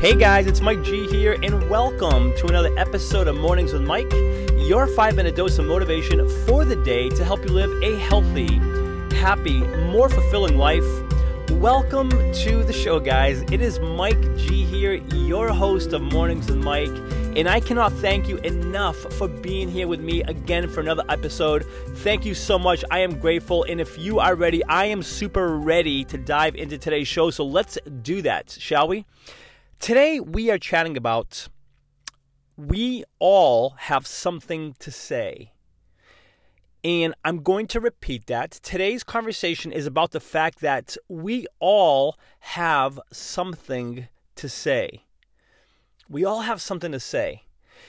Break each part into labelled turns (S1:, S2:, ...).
S1: Hey guys, it's Mike G here, and welcome to another episode of Mornings with Mike, your five minute dose of motivation for the day to help you live a healthy, happy, more fulfilling life. Welcome to the show, guys. It is Mike G here, your host of Mornings with Mike, and I cannot thank you enough for being here with me again for another episode. Thank you so much. I am grateful, and if you are ready, I am super ready to dive into today's show. So let's do that, shall we? Today, we are chatting about we all have something to say. And I'm going to repeat that. Today's conversation is about the fact that we all have something to say. We all have something to say.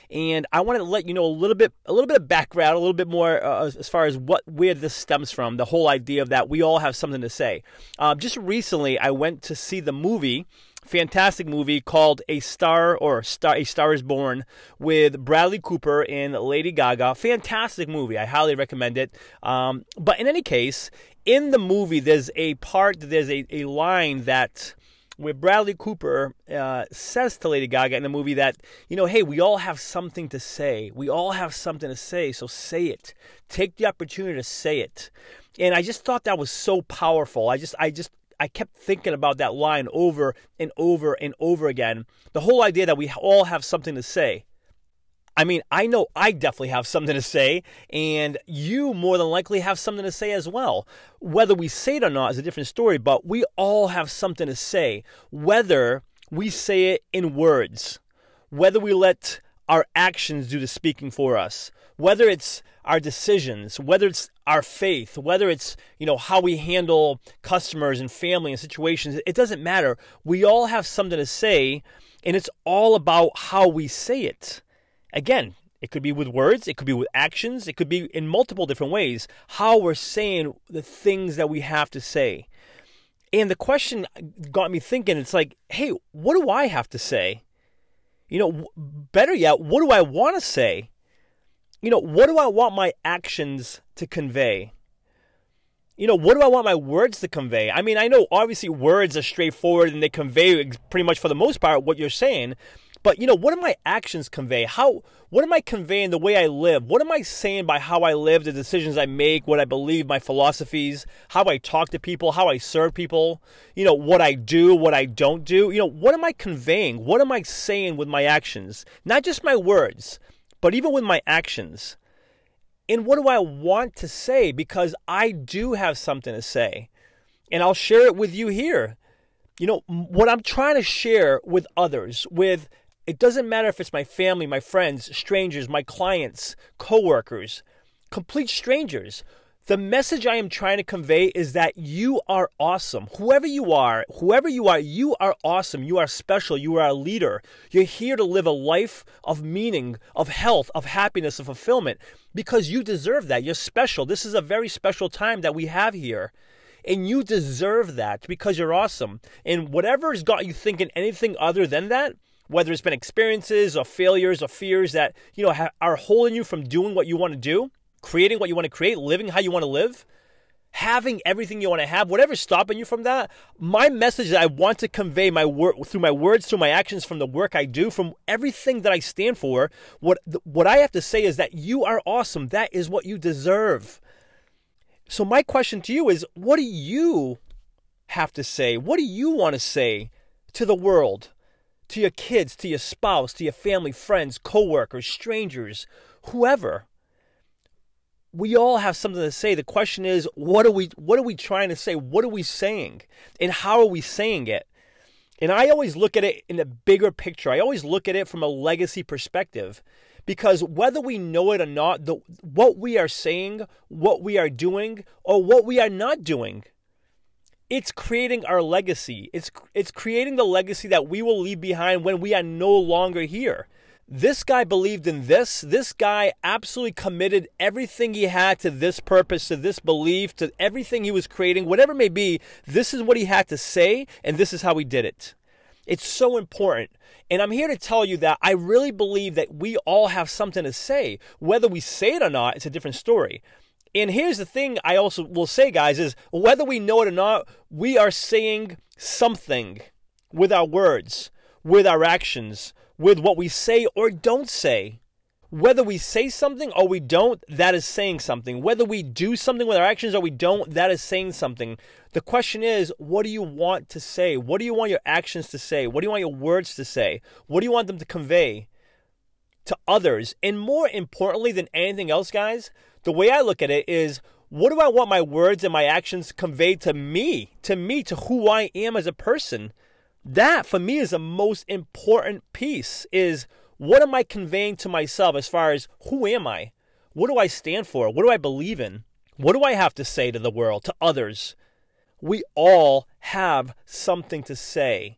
S1: And I want to let you know a little bit, a little bit of background, a little bit more uh, as far as what where this stems from. The whole idea of that we all have something to say. Um, just recently, I went to see the movie fantastic movie called A Star or Star A Star is Born with Bradley Cooper and Lady Gaga. Fantastic movie. I highly recommend it. Um, but in any case, in the movie, there's a part, there's a, a line that where Bradley Cooper uh, says to Lady Gaga in the movie that, you know, hey, we all have something to say. We all have something to say, so say it. Take the opportunity to say it. And I just thought that was so powerful. I just, I just I kept thinking about that line over and over and over again. The whole idea that we all have something to say. I mean, I know I definitely have something to say, and you more than likely have something to say as well. Whether we say it or not is a different story, but we all have something to say. Whether we say it in words, whether we let our actions do the speaking for us, whether it's our decisions, whether it's our faith, whether it's, you know, how we handle customers and family and situations, it doesn't matter. We all have something to say, and it's all about how we say it. Again, it could be with words, it could be with actions, it could be in multiple different ways, how we're saying the things that we have to say. And the question got me thinking it's like, hey, what do I have to say? You know, better yet, what do I want to say? you know, what do I want my actions to convey? You know, what do I want my words to convey? I mean, I know obviously words are straightforward and they convey pretty much for the most part what you're saying. But you know, what do my actions convey? How what am I conveying the way I live? What am I saying by how I live, the decisions I make, what I believe, my philosophies, how I talk to people, how I serve people, you know, what I do, what I don't do? You know, what am I conveying? What am I saying with my actions? Not just my words, but even with my actions. And what do I want to say? Because I do have something to say. And I'll share it with you here. You know, what I'm trying to share with others, with it doesn't matter if it's my family, my friends, strangers, my clients, coworkers, complete strangers. The message I am trying to convey is that you are awesome. Whoever you are, whoever you are, you are awesome. You are special. You are a leader. You're here to live a life of meaning, of health, of happiness, of fulfillment because you deserve that. You're special. This is a very special time that we have here. And you deserve that because you're awesome. And whatever has got you thinking anything other than that, whether it's been experiences or failures or fears that, you know, are holding you from doing what you want to do, creating what you want to create, living how you want to live, having everything you want to have, whatever's stopping you from that, my message that I want to convey my word through my words, through my actions, from the work I do, from everything that I stand for, what what I have to say is that you are awesome. That is what you deserve. So my question to you is, what do you have to say? What do you want to say to the world? To your kids, to your spouse, to your family, friends, coworkers, strangers, whoever we all have something to say. The question is, what are we what are we trying to say? What are we saying? And how are we saying it? And I always look at it in the bigger picture. I always look at it from a legacy perspective. Because whether we know it or not, the, what we are saying, what we are doing, or what we are not doing, it's creating our legacy. It's, it's creating the legacy that we will leave behind when we are no longer here. This guy believed in this. This guy absolutely committed everything he had to this purpose, to this belief, to everything he was creating, whatever it may be. This is what he had to say, and this is how he did it. It's so important. And I'm here to tell you that I really believe that we all have something to say. Whether we say it or not, it's a different story. And here's the thing I also will say, guys, is whether we know it or not, we are saying something with our words with our actions, with what we say or don't say. Whether we say something or we don't, that is saying something. Whether we do something with our actions or we don't, that is saying something. The question is, what do you want to say? What do you want your actions to say? What do you want your words to say? What do you want them to convey to others? And more importantly than anything else, guys, the way I look at it is, what do I want my words and my actions to convey to me, to me, to who I am as a person? That for me is the most important piece is what am I conveying to myself as far as who am I? What do I stand for? What do I believe in? What do I have to say to the world, to others? We all have something to say.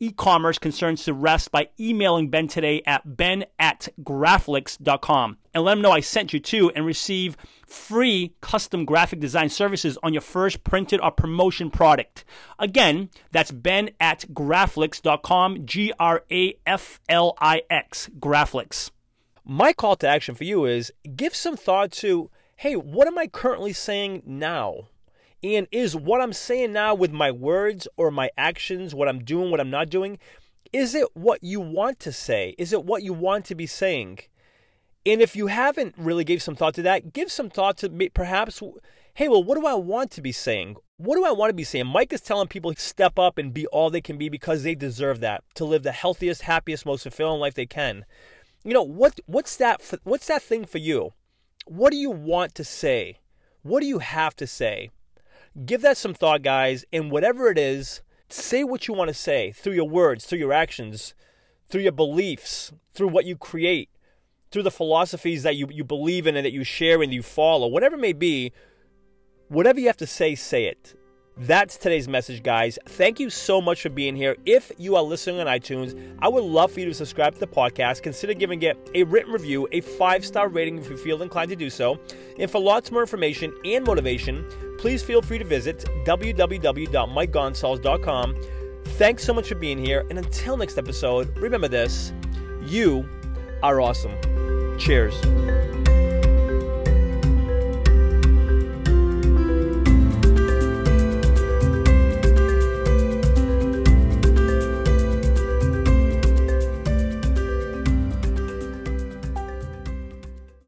S1: e-commerce concerns to rest by emailing Ben today at ben at graflix.com and let him know I sent you to and receive free custom graphic design services on your first printed or promotion product. Again, that's ben at graflix.com, G-R-A-F-L-I-X, Graflix. My call to action for you is give some thought to, hey, what am I currently saying now? And is what I'm saying now with my words or my actions, what I'm doing, what I'm not doing, is it what you want to say? Is it what you want to be saying? And if you haven't really gave some thought to that, give some thought to perhaps, hey, well, what do I want to be saying? What do I want to be saying? Mike is telling people to step up and be all they can be because they deserve that to live the healthiest, happiest, most fulfilling life they can. You know what? What's that? What's that thing for you? What do you want to say? What do you have to say? Give that some thought, guys, and whatever it is, say what you want to say through your words, through your actions, through your beliefs, through what you create, through the philosophies that you, you believe in and that you share and you follow, whatever it may be, whatever you have to say, say it. That's today's message, guys. Thank you so much for being here. If you are listening on iTunes, I would love for you to subscribe to the podcast. Consider giving it a written review, a five star rating if you feel inclined to do so. And for lots more information and motivation, please feel free to visit www.mikegonsalves.com. Thanks so much for being here. And until next episode, remember this you are awesome. Cheers.